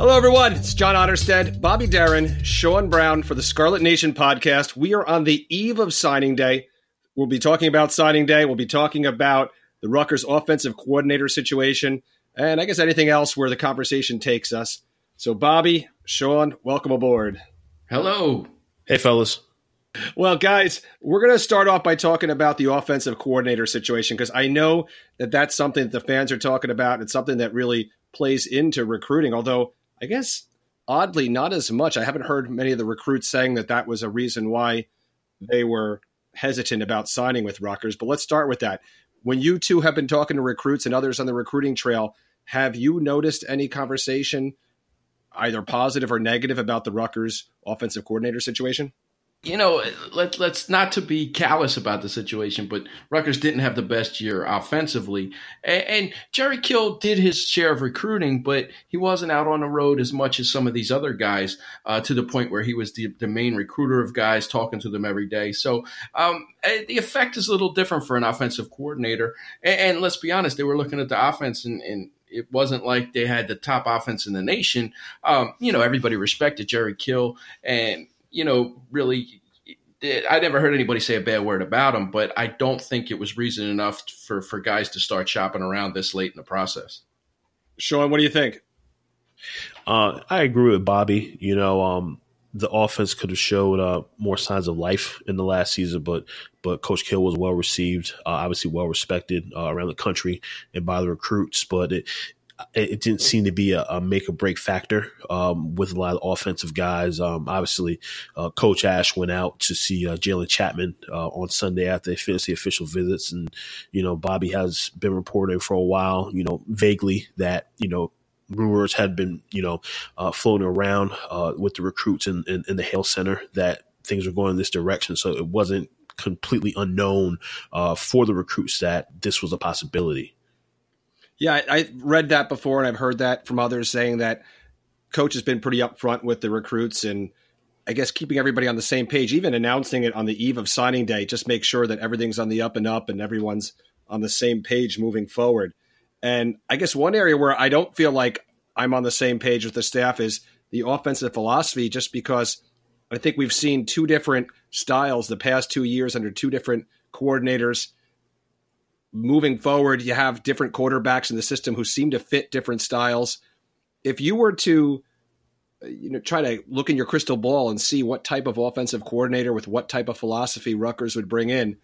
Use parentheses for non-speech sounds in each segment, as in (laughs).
Hello, everyone. It's John Otterstead, Bobby Darren, Sean Brown for the Scarlet Nation podcast. We are on the eve of signing day. We'll be talking about signing day. We'll be talking about the Rutgers offensive coordinator situation, and I guess anything else where the conversation takes us. So, Bobby, Sean, welcome aboard. Hello. Hey, fellas. Well, guys, we're going to start off by talking about the offensive coordinator situation because I know that that's something that the fans are talking about. It's something that really plays into recruiting, although I guess oddly not as much. I haven't heard many of the recruits saying that that was a reason why they were hesitant about signing with Rutgers. But let's start with that. When you two have been talking to recruits and others on the recruiting trail, have you noticed any conversation, either positive or negative, about the Rutgers offensive coordinator situation? You know, let let's not to be callous about the situation, but Rutgers didn't have the best year offensively, and, and, Jerry Kill did his share of recruiting, but he wasn't out on the road as much as some of these other guys, uh, to the point where he was the, the main recruiter of guys, talking to them every day. So um, eh, the effect is a little different for an offensive coordinator, and, and let's be honest, they were looking at the offense and, and it wasn't like they had the top offense in the nation. Um, you know, everybody respected Jerry Kill, and you know, really, I never heard anybody say a bad word about him, but I don't think it was reason enough for, for guys to start shopping around this late in the process. Sean, what do you think? Uh, I agree with Bobby. You know, um, the offense could have showed uh, more signs of life in the last season, but but Coach Kill was well received, uh, obviously well respected uh, around the country and by the recruits. But it it didn't seem to be a, a make or break factor um, with a lot of offensive guys. Um, obviously, uh, Coach Ash went out to see uh, Jalen Chapman uh, on Sunday after they finished the official visits, and you know Bobby has been reporting for a while, you know, vaguely that you know rumors had been you know uh, floating around uh, with the recruits in, in, in the Hale Center that things were going in this direction. So it wasn't completely unknown uh, for the recruits that this was a possibility. Yeah, I, I read that before, and I've heard that from others saying that coach has been pretty upfront with the recruits and I guess keeping everybody on the same page, even announcing it on the eve of signing day, just make sure that everything's on the up and up and everyone's on the same page moving forward. And I guess one area where I don't feel like I'm on the same page with the staff is the offensive philosophy, just because I think we've seen two different styles the past two years under two different coordinators moving forward, you have different quarterbacks in the system who seem to fit different styles. If you were to you know try to look in your crystal ball and see what type of offensive coordinator with what type of philosophy Rutgers would bring in,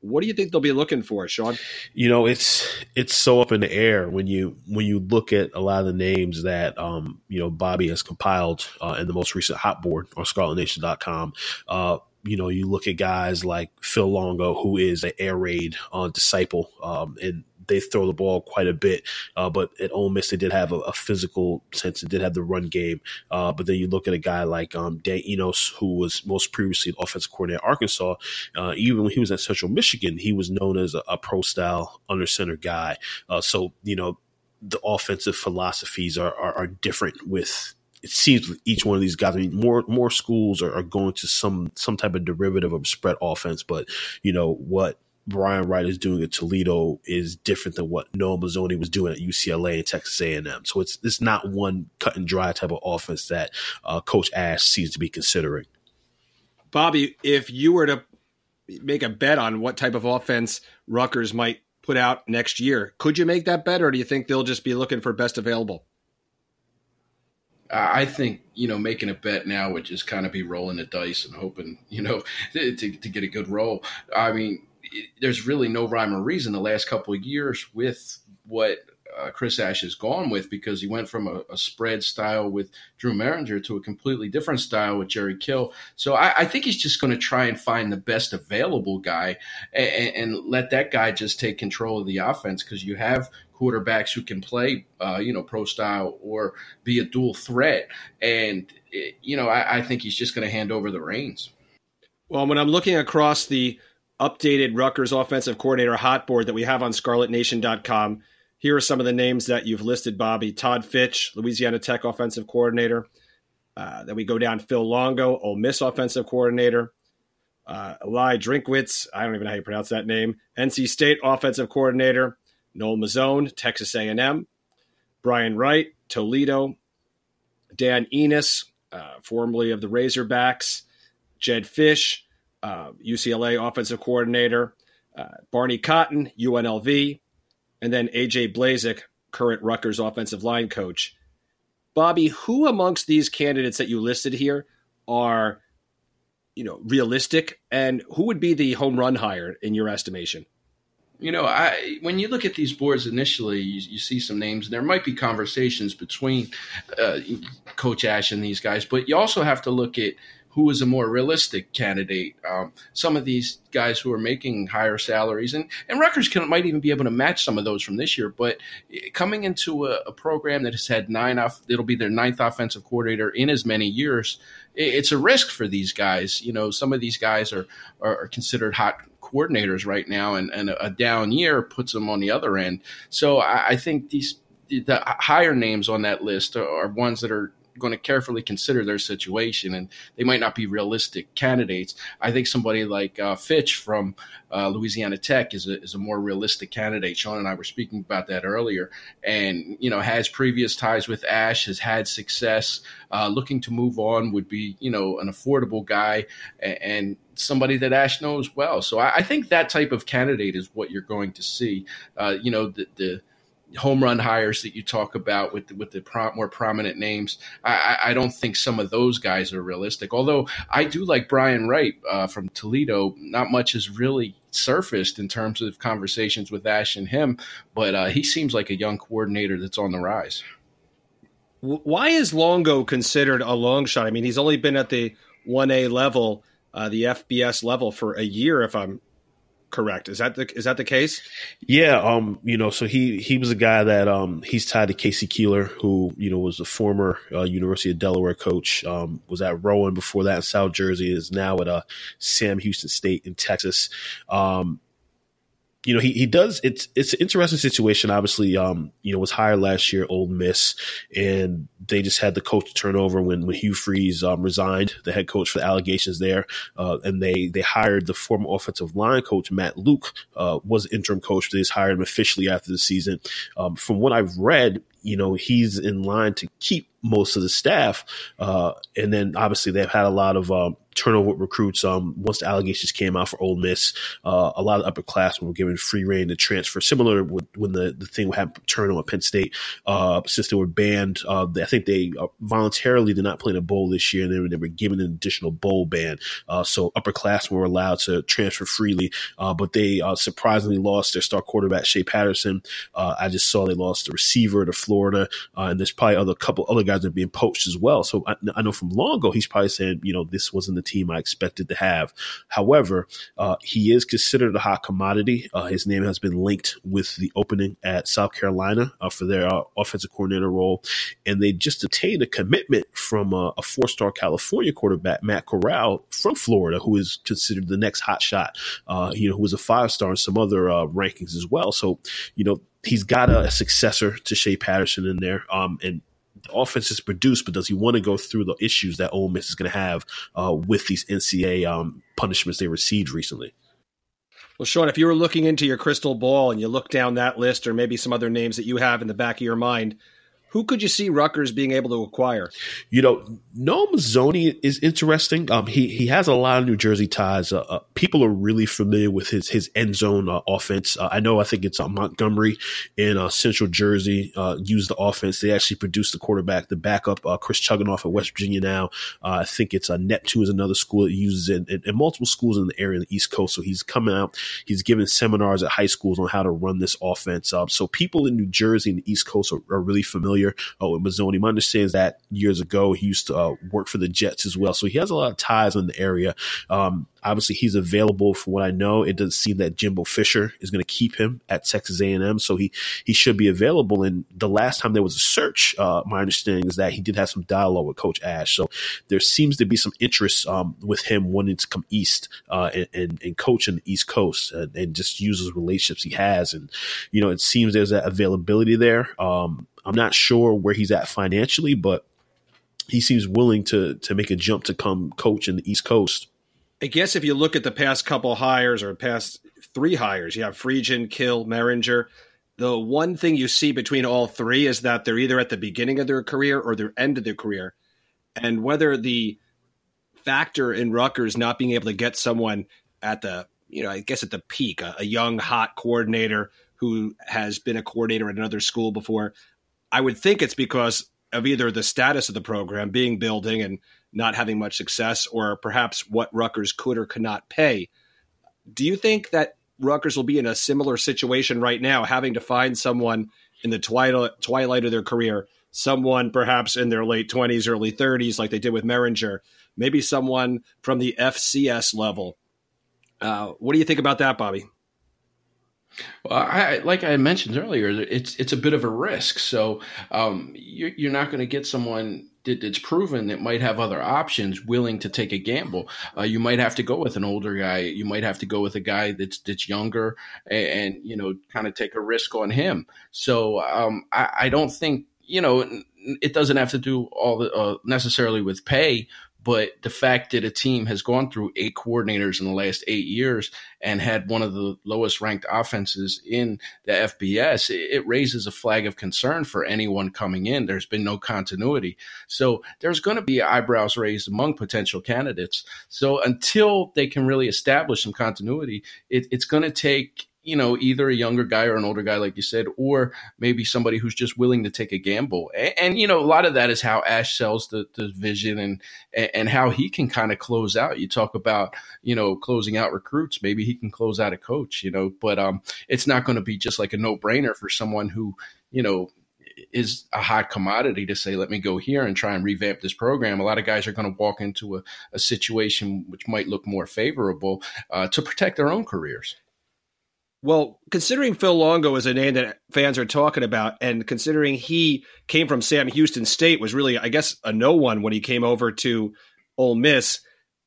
what do you think they'll be looking for, Sean? You know, it's it's so up in the air when you when you look at a lot of the names that um, you know Bobby has compiled uh, in the most recent hot board on ScarletNation.com. Uh, you know, you look at guys like Phil Longo, who is an air raid uh, disciple, um, and they throw the ball quite a bit. Uh, but at Ole Miss, they did have a, a physical sense. They did have the run game. Uh, but then you look at a guy like um, Dan Enos, who was most previously an offensive coordinator at Arkansas. Uh, even when he was at Central Michigan, he was known as a, a pro style under center guy. Uh, so you know the offensive philosophies are, are, are different with it seems each one of these guys. I mean, more more schools are, are, going to some some type of derivative of spread offense, but you know what Brian Wright is doing at Toledo is different than what Noel Mazzone was doing at UCLA and Texas A&M. So it's it's not one cut and dry type of offense that uh, Coach Ash seems to be considering. Bobby, if you were to make a bet on what type of offense Rutgers might put out next year, could you make that bet, or do you think they'll just be looking for best available? I think you know making a bet now would just kind of be rolling the dice and hoping you know (laughs) to, to get a good roll. I mean, it, there's really no rhyme or reason the last couple of years with what uh, Chris Ash has gone with because he went from a, a, spread style with Drew Mehringer to a completely different style with Jerry Kill. So I, I think he's just going to try and find the best available guy and, and, let that guy just take control of the offense because you have quarterbacks who can play, uh, you know, pro style or be a dual threat. And, it, you know, I, I think he's just going to hand over the reins. Well, when I'm looking across the updated Rutgers offensive coordinator hot board that we have on scarletnation.com, here are some of the names that you've listed, Bobby. Todd Fitch, Louisiana Tech offensive coordinator. Uh, then we go down Phil Longo, Ole Miss offensive coordinator. Uh, Eli Drinkwitz, I don't even know how you pronounce that name. NC State offensive coordinator. Noel Mazzone, Texas A&M, Brian Wright, Toledo, Dan Enos, uh, formerly of the Razorbacks, Jed Fish, uh, UCLA offensive coordinator, uh, Barney Cotton, UNLV, and then AJ Blazek, current Rutgers offensive line coach. Bobby, who amongst these candidates that you listed here are, you know, realistic, and who would be the home run hire in your estimation? You know, I when you look at these boards initially, you, you see some names. And there might be conversations between uh, Coach Ash and these guys, but you also have to look at who is a more realistic candidate. Um, some of these guys who are making higher salaries, and, and Rutgers can, might even be able to match some of those from this year. But coming into a, a program that has had nine off, it'll be their ninth offensive coordinator in as many years. It, it's a risk for these guys. You know, some of these guys are, are, are considered hot coordinators right now, and, and a down year puts them on the other end. So I, I think these the higher names on that list are ones that are going to carefully consider their situation, and they might not be realistic candidates. I think somebody like uh, Fitch from uh, Louisiana Tech is a, is a more realistic candidate. Sean and I were speaking about that earlier, and you know has previous ties with Ash, has had success. Uh, looking to move on would be you know an affordable guy and, and somebody that Ash knows well. So I, I, think that type of candidate is what you're going to see. Uh, you know the, the home run hires that you talk about with the, with the more prominent names, I, I, don't think some of those guys are realistic. Although I do like Brian Wright uh, from Toledo. Not much has really surfaced in terms of conversations with Ash and him, but uh, he seems like a young coordinator that's on the rise. Why is Longo considered a long shot? I mean, he's only been at the 1A level, uh, the FBS level for a year, if I'm correct. Is that the is that the case? Yeah, um, you know, so he he was a guy that um he's tied to K.C. Keeler, who you know was a former uh, University of Delaware coach, um, was at Rowan before that in South Jersey, is now at uh, Sam Houston State in Texas. Um, you know, he, he does. It's it's an interesting situation. Obviously, um, you know, was hired last year, Ole Miss, and they just had the coach turnover when when Hugh Freeze um, resigned, the head coach for the allegations there, uh, and they they hired the former offensive line coach Matt Luke, uh, was interim coach. They just hired him officially after the season. Um, from what I've read, you know, he's in line to keep most of the staff, uh, and then obviously they've had a lot of um, turnover with recruits. Um, once the allegations came out for Ole Miss, uh, a lot of upperclassmen were given free reign to transfer. Similar with, when the, the thing happened turnover at Penn State, uh, since they were banned, uh, I think they uh, voluntarily did not play in a bowl this year, and they were, they were given an additional bowl ban. Uh, so upperclassmen were allowed to transfer freely, but they surprisingly lost their star quarterback Shea Patterson. I just saw they lost the receiver to Florida, and there's probably other couple other guys that are being poached as well. So I, I know from long ago he's probably saying, you know, this wasn't the team I expected to have. However, uh, he is considered a hot commodity. Uh, his name has been linked with the opening at South Carolina uh, for their uh, offensive coordinator role, and they just obtained a commitment from uh, a four-star California quarterback, Matt Corral from Florida, who is considered the next hot shot. Uh, you know, who was a five-star in some other rankings as well. So, you know, he's got a, successor to Shea Patterson in there. Um, and the offense is produced, but does he want to go through the issues that Ole Miss is going to have uh, with these NCAA um, punishments they received recently? Well, Sean, if you were looking into your crystal ball and you look down that list, or maybe some other names that you have in the back of your mind, who could you see Rutgers being able to acquire? You know, Noel Mazzone is interesting. Um, he he has a lot of New Jersey ties. Uh, uh, people are really familiar with his his end zone uh, offense. Uh, I know. I think it's uh, Montgomery in uh, Central Jersey used the offense. They actually produced the quarterback, the backup, Chris Chugunov at West Virginia. Now, I think it's Neptune is another school that uses it, and, and, multiple schools in the area in the East Coast. So he's coming out. He's giving seminars at high schools on how to run this offense. so people in New Jersey and the East Coast are, are really familiar familiar uh, with Mazzone. My understanding is that years ago he used to uh, work for the Jets as well, so he has a lot of ties in the area. Um, obviously, he's available. From what I know, it doesn't seem that Jimbo Fisher is going to keep him at Texas A&M, so he he should be available. And the last time there was a search, uh, my understanding is that he did have some dialogue with Coach Ash, so there seems to be some interest um, with him wanting to come east uh, and, and, and, coach in the East Coast and, and just use those relationships he has. And you know, it seems there's that availability there. Um, I'm not sure where he's at financially, but he seems willing to to make a jump to come coach in the East Coast. I guess if you look at the past couple hires or past three hires, you have Friedgen, Kill, Mehringer. the one thing you see between all three is that they're either at the beginning of their career or their end of their career. And whether the factor in Rutgers not being able to get someone at the, you know, I guess at the peak, a, a young, hot coordinator who has been a coordinator at another school before, I would think it's because of either the status of the program being building and not having much success, or perhaps what Rutgers could or could not pay. Do you think that Rutgers will be in a similar situation right now, having to find someone in the twilight twilight of their career, someone perhaps in their late twenties, early thirties, like they did with Mehringer, maybe someone from the FCS level. Uh, what do you think about that, Bobby? Well, I, like I mentioned earlier, it's it's a bit of a risk. So um, you're, you're not going to get someone that, that's proven that might have other options, willing to take a gamble. Uh, you might have to go with an older guy. You might have to go with a guy that's that's younger, and, and you know, kind of take a risk on him. So um, I, I don't think you know it doesn't have to do all the, uh, necessarily with pay, but the fact that a team has gone through eight coordinators in the last eight years and had one of the lowest ranked offenses in the FBS, it raises a flag of concern for anyone coming in. There's been no continuity. So there's going to be eyebrows raised among potential candidates. So until they can really establish some continuity, it, it's going to take you know, either a younger guy or an older guy, like you said, or maybe somebody who's just willing to take a gamble. And, and you know, a lot of that is how Ash sells the, the vision and and how he can kind of close out. You talk about, you know, closing out recruits. Maybe he can close out a coach, you know, but um, it's not going to be just like a no brainer for someone who, you know, is a hot commodity to say, let me go here and try and revamp this program. A lot of guys are going to walk into a, a situation which might look more favorable uh, to protect their own careers. Well, considering Phil Longo is a name that fans are talking about, and considering he came from Sam Houston State, was really, I guess, a no one when he came over to Ole Miss.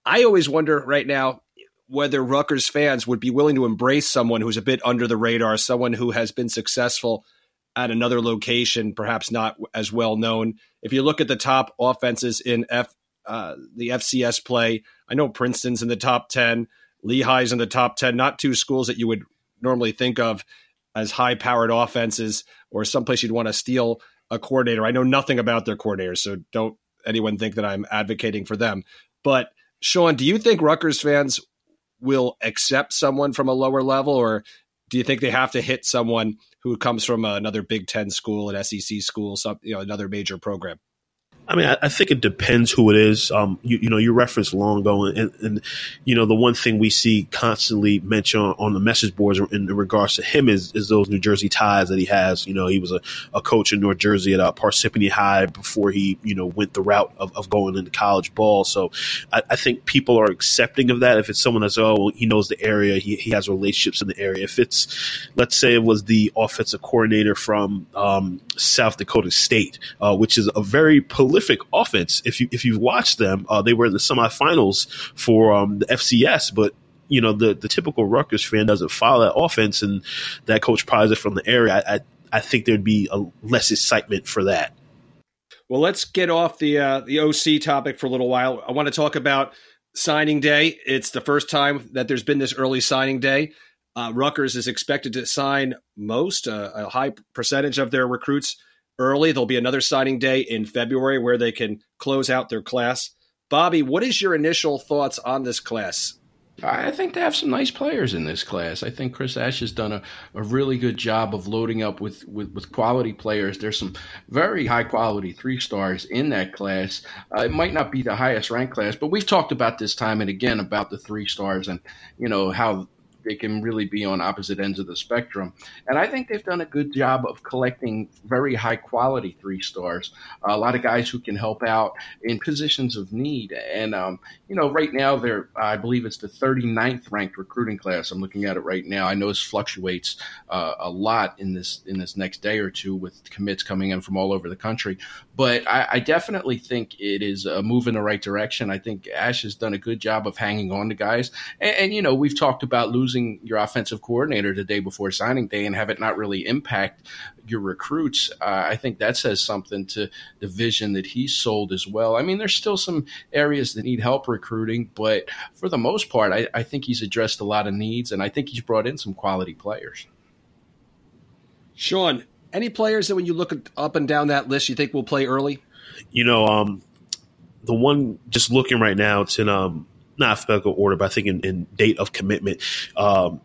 I always wonder right now whether Rutgers fans would be willing to embrace someone who's a bit under the radar, someone who has been successful at another location, perhaps not as well known. If you look at the top offenses in F, uh, the FCS play, I know Princeton's in the top ten, Lehigh's in the top ten. Not two schools that you would normally think of as high powered offenses or someplace you'd want to steal a coordinator. I know nothing about their coordinators, so don't anyone think that I'm advocating for them. But Sean, do you think Rutgers fans will accept someone from a lower level, or do you think they have to hit someone who comes from another Big Ten school, an SEC school, some you know another major program? I mean, I, I, think it depends who it is. Um, you, you know, you referenced Longo, and, and, you know, the one thing we see constantly mentioned on, on the message boards in, in, regards to him is, is those New Jersey ties that he has. You know, he was a, a coach in North Jersey at uh, Parsippany High before he, you know, went the route of, of going into college ball. So I, I, think people are accepting of that. If it's someone that's, oh, he knows the area, he, he has relationships in the area. If it's, let's say it was the offensive coordinator from um, South Dakota State, uh, which is a very political prolific offense. If you if you've watched them, uh, they were in the semifinals for um, the FCS, but you know the the typical Rutgers fan doesn't follow that offense, and that coach probably from the area. I, I, I think there'd be a less excitement for that. Well, let's get off the uh, the OC topic for a little while. I want to talk about signing day. It's the first time that there's been this early signing day. Uh, Rutgers is expected to sign most, uh, a high percentage of their recruits early. There'll be another signing day in February where they can close out their class. Bobby, what is your initial thoughts on this class? I think they have some nice players in this class. I think Chris Ash has done a, a really good job of loading up with, with, with quality players. There's some very high quality three stars in that class. Uh, it might not be the highest ranked class, but we've talked about this time and again about the three stars and you know how they can really be on opposite ends of the spectrum. And I think they've done a good job of collecting very high quality three stars. A lot of guys who can help out in positions of need. And, um, you know, right now they're, I believe it's the 39th ranked recruiting class. I'm looking at it right now. I know it fluctuates uh, a lot in this, in this next day or two with commits coming in from all over the country. But I, I definitely think it is a move in the right direction. I think Ash has done a good job of hanging on to guys. And, and you know, we've talked about losing losing your offensive coordinator the day before signing day and have it not really impact your recruits, uh, I think that says something to the vision that he sold as well. I mean, there's still some areas that need help recruiting, but for the most part, I, I think he's addressed a lot of needs and I think he's brought in some quality players. Sean, any players that when you look up and down that list, you think will play early? You know, um, the one just looking right now, it's in um, not alphabetical order, but I think in, in date of commitment. Um,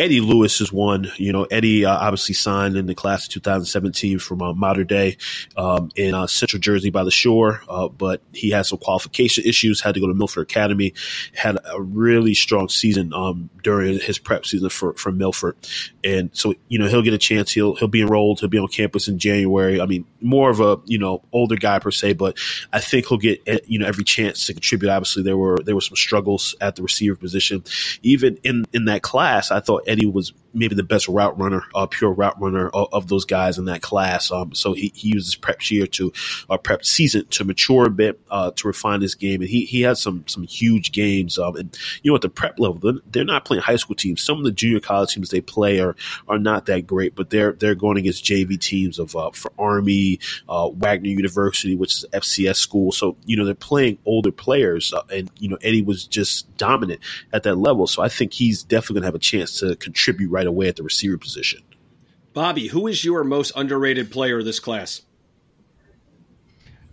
Eddie Lewis is one. You know, Eddie uh, obviously signed in the class of 2017 from uh, Mater Dei um, in uh, Central Jersey by the shore, uh, but he had some qualification issues. Had to go to Milford Academy. Had a really strong season um, during his prep season for for Milford, and so you know he'll get a chance. He'll he'll be enrolled. He'll be on campus in January. I mean, more of a you know older guy per se, but I think he'll get eh, you know every chance to contribute. Obviously, there were there were some struggles at the receiver position, even in in that class. I thought Eddie was maybe the best route runner, uh, pure route runner of, of, those guys in that class. Um, so he, he uses prep year to uh, prep season to mature a bit, uh, to refine his game. And he, he has some, some huge games. Um, and you know, at the prep level, they're, they're, not playing high school teams. Some of the junior college teams they play are, are not that great, but they're, they're going against JV teams of, uh, for Army, uh, Wagner University, which is FCS school. So, you know, they're playing older players. Uh, and, you know, Eddie was just dominant at that level. So I think he's definitely going to have a chance to contribute right away at the receiver position. Bobby, who is your most underrated player of this class?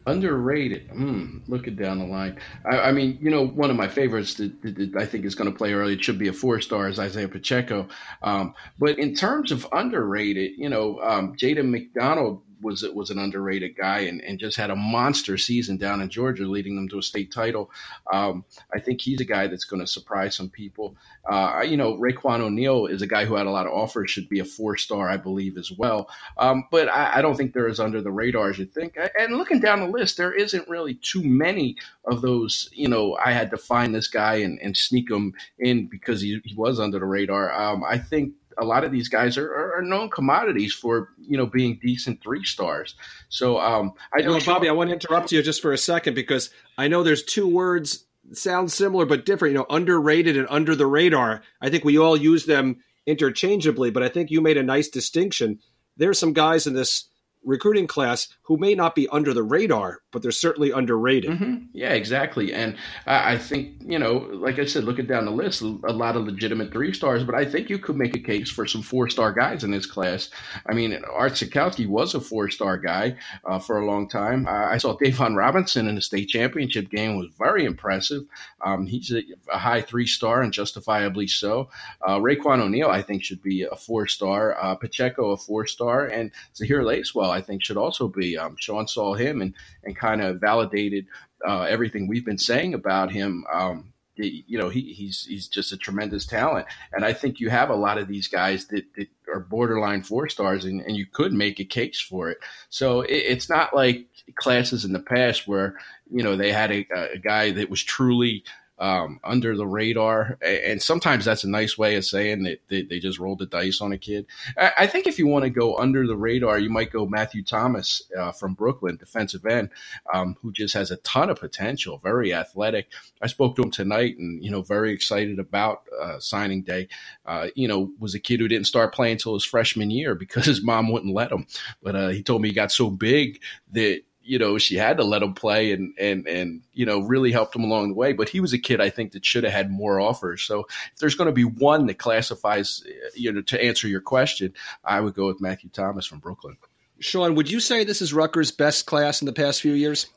Underrated. Mm, looking down the line. I, I, mean, you know, one of my favorites that, that, that I think is going to play early, it should be a four star, is Isaiah Pacheco. Um, but in terms of underrated, you know, um, Jayden McDonald was it was an underrated guy and, and just had a monster season down in Georgia, leading them to a state title. Um, I think he's a guy that's going to surprise some people. Uh, you know, Raiqwon O'Neal is a guy who had a lot of offers, should be a four star, I believe, as well. Um, but I, I, don't think they're as under the radar as you think. And looking down the list, there isn't really too many of those. You know, I had to find this guy and, and sneak him in because he, he was under the radar. Um, I think a lot of these guys are, are, known commodities for you know being decent three stars. So um, I know, Bobby, I want to interrupt you just for a second because I know there's two words sound similar but different. You know, underrated and under the radar. I think we all use them interchangeably, but I think you made a nice distinction. There's some guys in this recruiting class who may not be under the radar, but they're certainly underrated. Mm-hmm. Yeah, exactly. And I, I, think, you know, like I said, looking down the list, a lot of legitimate three stars, but I think you could make a case for some four star guys in this class. I mean, Art Sitkowski was a four star guy uh, for a long time. Uh, I saw Davon Robinson in the state championship game was very impressive. Um, he's a, a, high three star and justifiably so. Uh, Raiqwon O'Neal, I think, should be a four star. Uh, Pacheco, a four star. And Zahir Lacewell, I think should also be. Um, Sean saw him and and kind of validated uh, everything we've been saying about him. Um, you know, he, he's he's just a tremendous talent, and I think you have a lot of these guys that, that are borderline four stars, and, and you could make a case for it. So it, it's not like classes in the past where you know they had a, a guy that was truly um, under the radar. And sometimes that's a nice way of saying that they, they just rolled the dice on a kid. I, think if you want to go under the radar, you might go Matthew Thomas uh, from Brooklyn, defensive end, um, who just has a ton of potential, very athletic. I spoke to him tonight and, you know, very excited about uh, signing day. Uh, you know, was a kid who didn't start playing until his freshman year because his mom wouldn't let him. But uh, he told me he got so big that you know, she had to let him play and and and you know really helped him along the way. But he was a kid I think that should have had more offers. So if there's going to be one that classifies, you know, to answer your question, I would go with Matthew Thomas from Brooklyn. Sean, would you say this is Rutgers' best class in the past few years?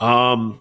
um,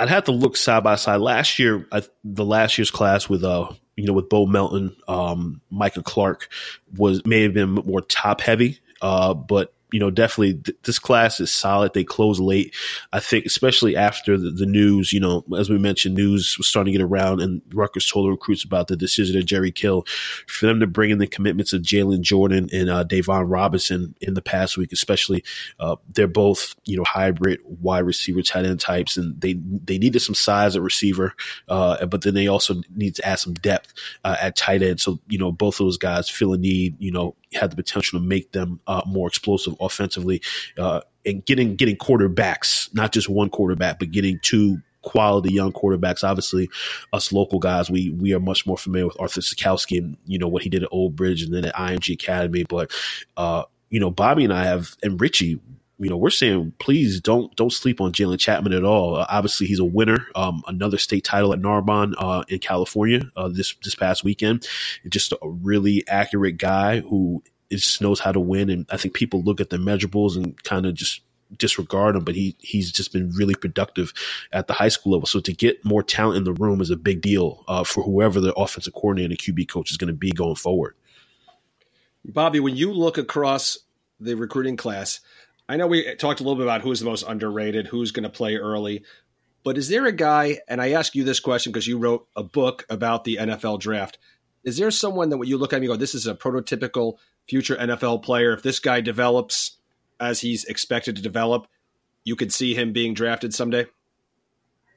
I'd have to look side by side. Last year, I, the last year's class with uh, you know, with Bo Melton, um, Micah Clark was may have been more top heavy. Uh, but you know, definitely th- this class is solid. They close late. I think, especially after the, the, news, you know, as we mentioned, news was starting to get around and Rutgers told the recruits about the decision of Jerry Kill for them to bring in the commitments of Jalen Jordan and uh, Davon Robinson in the past week, especially. Uh, they're both, you know, hybrid wide receiver tight end types and they, they needed some size at receiver. Uh, but then they also need to add some depth uh, at tight end. So, you know, both of those guys feel a need, you know, had the potential to make them uh, more explosive offensively, uh, and getting getting quarterbacks, not just one quarterback, but getting two quality young quarterbacks. Obviously, us local guys, we we are much more familiar with Arthur Sitkowski and you know what he did at Old Bridge and then at IMG Academy. But uh, you know, Bobby and I have and Richie you know, we're saying please don't don't sleep on Jalen Chapman at all. Uh, obviously, he's a winner, um, another state title at Narbonne uh, in California uh, this this past weekend. Just a really accurate guy who just knows how to win. And I think people look at the measurables and kind of just disregard him, but he he's just been really productive at the high school level. So to get more talent in the room is a big deal uh, for whoever the offensive coordinator and QB coach is going to be going forward. Bobby, when you look across the recruiting class, I know we talked a little bit about who's the most underrated, who's going to play early, but is there a guy? And I ask you this question because you wrote a book about the NFL draft. Is there someone that when you look at you go, "This is a prototypical future NFL player"? If this guy develops as he's expected to develop, you could see him being drafted someday.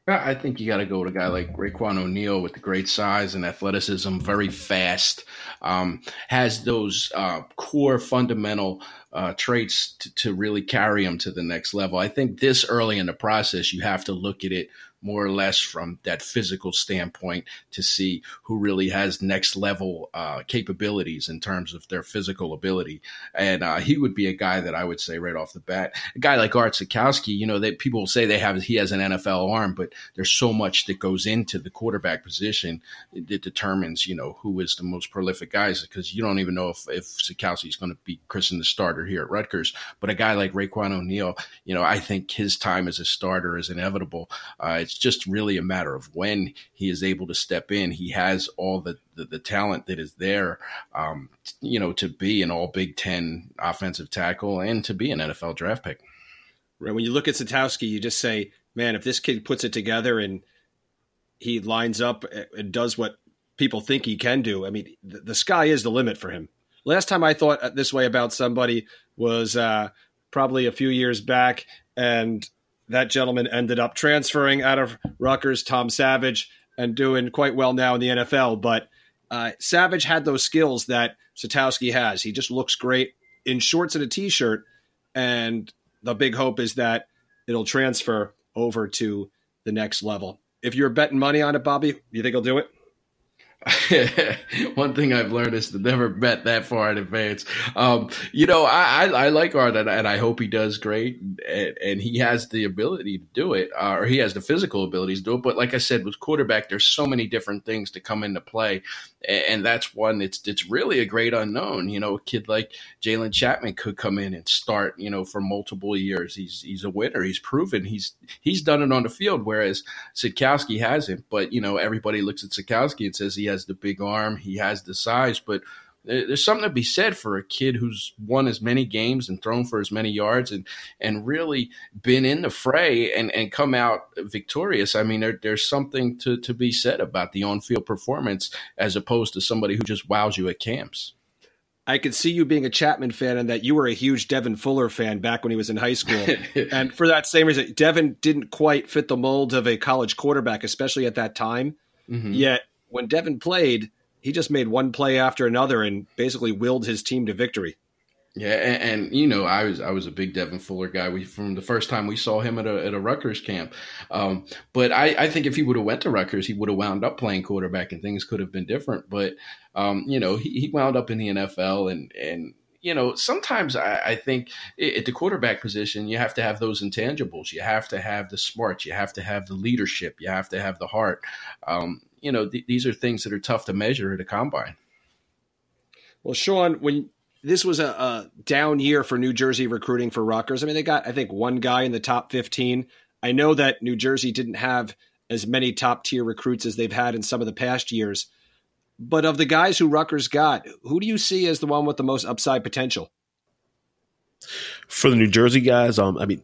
I think you got to go with a guy like Raiqwon O'Neal with the great size and athleticism, very fast, um, has those uh, core fundamental uh, traits to really carry him to the next level. I think this early in the process, you have to look at it more or less from that physical standpoint to see who really has next level uh, capabilities in terms of their physical ability. And uh, he would be a guy that I would say right off the bat, a guy like Art Sitkowski, you know, that people say they have, he has an NFL arm, but there's so much that goes into the quarterback position that determines, you know, who is the most prolific guys because you don't even know if, if Sitkowski is going to be christened the starter here at Rutgers. But a guy like Raiqwon O'Neal, you know, I think his time as a starter is inevitable. Uh, it's just really a matter of when he is able to step in. He has all the the, the talent that is there, um, you know, to be an All Big Ten offensive tackle and to be an NFL draft pick. Right. When you look at Sitkowski, you just say, "Man, if this kid puts it together and he lines up and does what people think he can do, I mean, the, the sky is the limit for him." Last time I thought this way about somebody was uh, probably a few years back, and that gentleman ended up transferring out of Rutgers, Tom Savage, and doing quite well now in the NFL. But uh, Savage had those skills that Sitkowski has. He just looks great in shorts and a t-shirt, and the big hope is that it'll transfer over to the next level. If you're betting money on it, Bobby, you think he'll do it? (laughs) One thing I've learned is to never bet that far in advance. Um, you know, I, I, I like Art and, and, I hope he does great and, and he has the ability to do it, uh, or he has the physical abilities to do it. But like I said, with quarterback, there's so many different things to come into play. And, that's one it's it's really a great unknown. You know, a kid like Jalen Chapman could come in and start, you know, for multiple years. He's he's a winner. He's proven he's he's done it on the field, whereas Sitkowski hasn't. But, you know, everybody looks at Sitkowski and says he has the big arm, he has the size, but there's something to be said for a kid who's won as many games and thrown for as many yards and and really been in the fray and and come out victorious. I mean, there, there's something to to be said about the on field performance as opposed to somebody who just wows you at camps. I could see you being a Chapman fan and that you were a huge Devin Fuller fan back when he was in high school. (laughs) and for that same reason, Devin didn't quite fit the mold of a college quarterback, especially at that time. Mm-hmm. Yet when Devin played, he just made one play after another and basically willed his team to victory. Yeah, and, and, you know, I was I was a big Devin Fuller guy. We from the first time we saw him at a at a Rutgers camp. Um, but I, I think if he would have went to Rutgers, he would have wound up playing quarterback, and things could have been different. But um, you know, he, he wound up in the NFL, and and you know, sometimes I, I think at the quarterback position, you have to have those intangibles. You have to have the smarts. You have to have the leadership. You have to have the heart. Um, you know, th- these are things that are tough to measure at a combine. Well, Sean, when this was a, a, down year for New Jersey recruiting for Rutgers, I mean, they got, I think, one guy in the top 15. I know that New Jersey didn't have as many top tier recruits as they've had in some of the past years. But of the guys who Rutgers got, who do you see as the one with the most upside potential? For the New Jersey guys, um, I mean,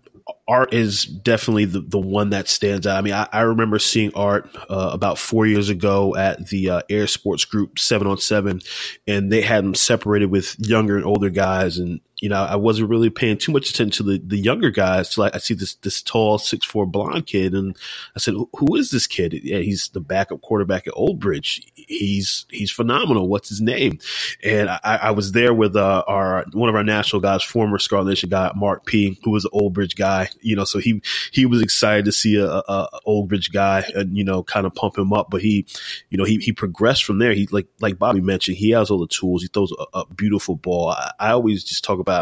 Art is definitely the, the one that stands out. I mean, I, I remember seeing Art uh, about four years ago at the uh, Air Sports Group seven on seven, and they had them separated with younger and older guys, and you know, I wasn't really paying too much attention to the, the younger guys. So like, I see this this tall six four blonde kid, and I said, "Who is this kid?" Yeah, he's the backup quarterback at Old Bridge. He's he's phenomenal. What's his name? And I, I was there with uh, our one of our national guys, former Scarlet Nation guy, Mark P, who was an Old Bridge guy. You know, so he he was excited to see a, a, a Old Bridge guy, and you know, kind of pump him up. But he, you know, he he progressed from there. He like like Bobby mentioned, he has all the tools. He throws a, a beautiful ball. I, I always just talk about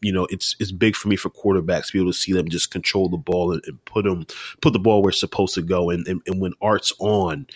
you know, it's it's big for me for quarterbacks to be able to see them just control the ball and, and put them put the ball where it's supposed to go. And, and, and when Art's on,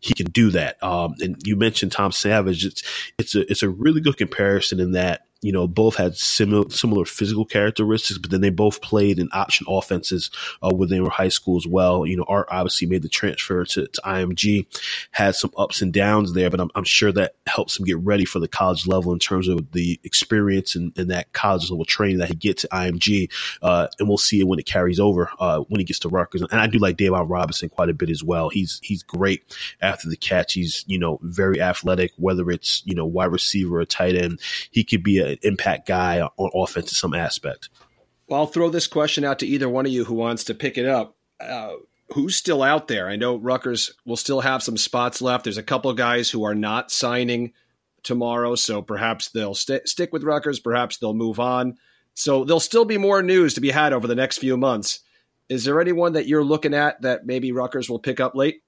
he can do that. Um, and you mentioned Tom Savage. It's it's a it's a really good comparison in that you know, both had similar similar physical characteristics, but then they both played in option offenses uh, when they were high school as well. You know, Art obviously made the transfer to, to IMG, had some ups and downs there, but I'm, I'm, sure that helps him get ready for the college level in terms of the experience and, and that college level training that he gets at IMG. Uh, and we'll see it when it carries over uh, when he gets to Rutgers. And I do like Davon Robinson quite a bit as well. He's he's great after the catch. He's you know very athletic, whether it's you know wide receiver or tight end. He could be an impact guy on offense in some aspect. Well, I'll throw this question out to either one of you who wants to pick it up. Uh, who's still out there? I know Rutgers will still have some spots left. There's a couple of guys who are not signing tomorrow, so perhaps they'll st- stick with Rutgers. Perhaps they'll move on. So there'll still be more news to be had over the next few months. Is there anyone that you're looking at that maybe Rutgers will pick up late?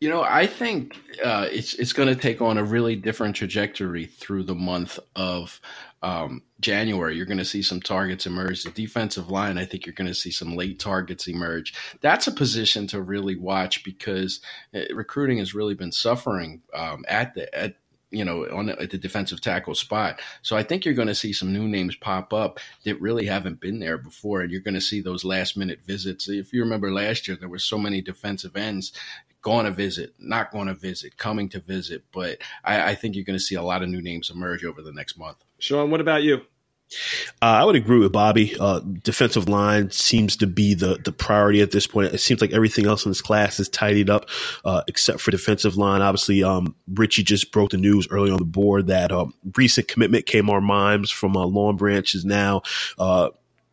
You know, I think uh, it's it's going to take on a really different trajectory through the month of um, January. You're going to see some targets emerge. The defensive line, I think you're going to see some late targets emerge. That's a position to really watch because uh, recruiting has really been suffering um, at the at you know, on at the defensive tackle spot. So I think you're going to see some new names pop up that really haven't been there before, and you're going to see those last minute visits. If you remember last year, there were so many defensive ends going to visit, not going to visit, coming to visit. But I, I think you're going to see a lot of new names emerge over the next month. Sean, what about you? Uh, I would agree with Bobby. Uh, defensive line seems to be the the priority at this point. It seems like everything else in this class is tidied up, uh, except for defensive line. Obviously, um, Richie just broke the news early on the board that um, recent commitment K'Mar Mimes from uh, Long Branch is now uh,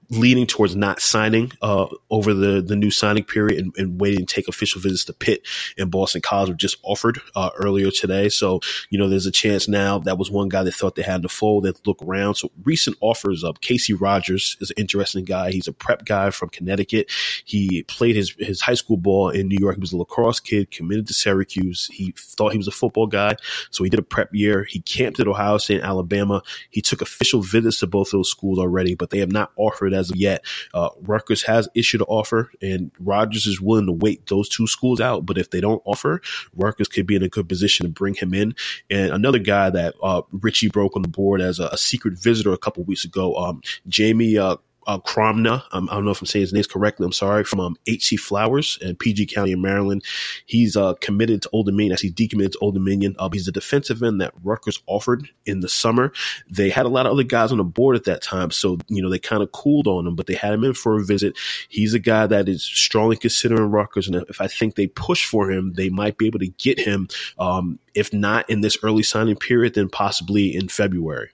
leaning towards not signing uh, over the, the new signing period and, and, waiting to take official visits to Pitt and Boston College were just offered uh, earlier today. So, you know, there's a chance now that was one guy that thought they had the fold. that look around. So recent offers of Casey Rogers is an interesting guy. He's a prep guy from Connecticut. He played his, his high school ball in New York. He was a lacrosse kid, committed to Syracuse. He thought he was a football guy. So he did a prep year. He camped at Ohio State and Alabama. He took official visits to both those schools already, but they have not offered as of yet. Uh, Rutgers has issued an offer, and Rogers is willing to wait those two schools out. But if they don't offer, Rutgers could be in a good position to bring him in. And another guy that uh, Richie broke on the board as a, a secret visitor a couple weeks ago, um, Jamie uh, uh, Kromna. Um, I don't know if I'm saying his name correctly. I'm sorry. From um, HC Flowers in PG County in Maryland. He's uh, committed to Old Dominion. As he decommitted to Old Dominion. Uh, he's a defensive end that Rutgers offered in the summer. They had a lot of other guys on the board at that time, so you know they kind of cooled on him, but they had him in for a visit. He's a guy that is strongly considering Rutgers, and if I think they push for him, they might be able to get him. Um, if not in this early signing period, then possibly in February.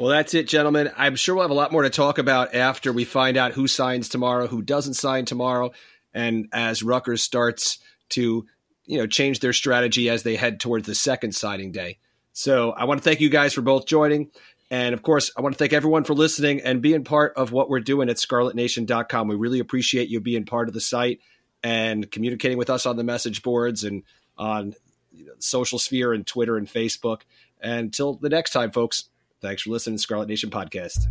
Well, that's it, gentlemen. I'm sure we'll have a lot more to talk about after we find out who signs tomorrow, who doesn't sign tomorrow, and as Rutgers starts to, you know, change their strategy as they head towards the second signing day. So I want to thank you guys for both joining. And of course, I want to thank everyone for listening and being part of what we're doing at scarletnation.com. We really appreciate you being part of the site and communicating with us on the message boards and on social sphere and Twitter and Facebook. And until the next time, folks, Thanks for listening to Scarlet Nation Podcast.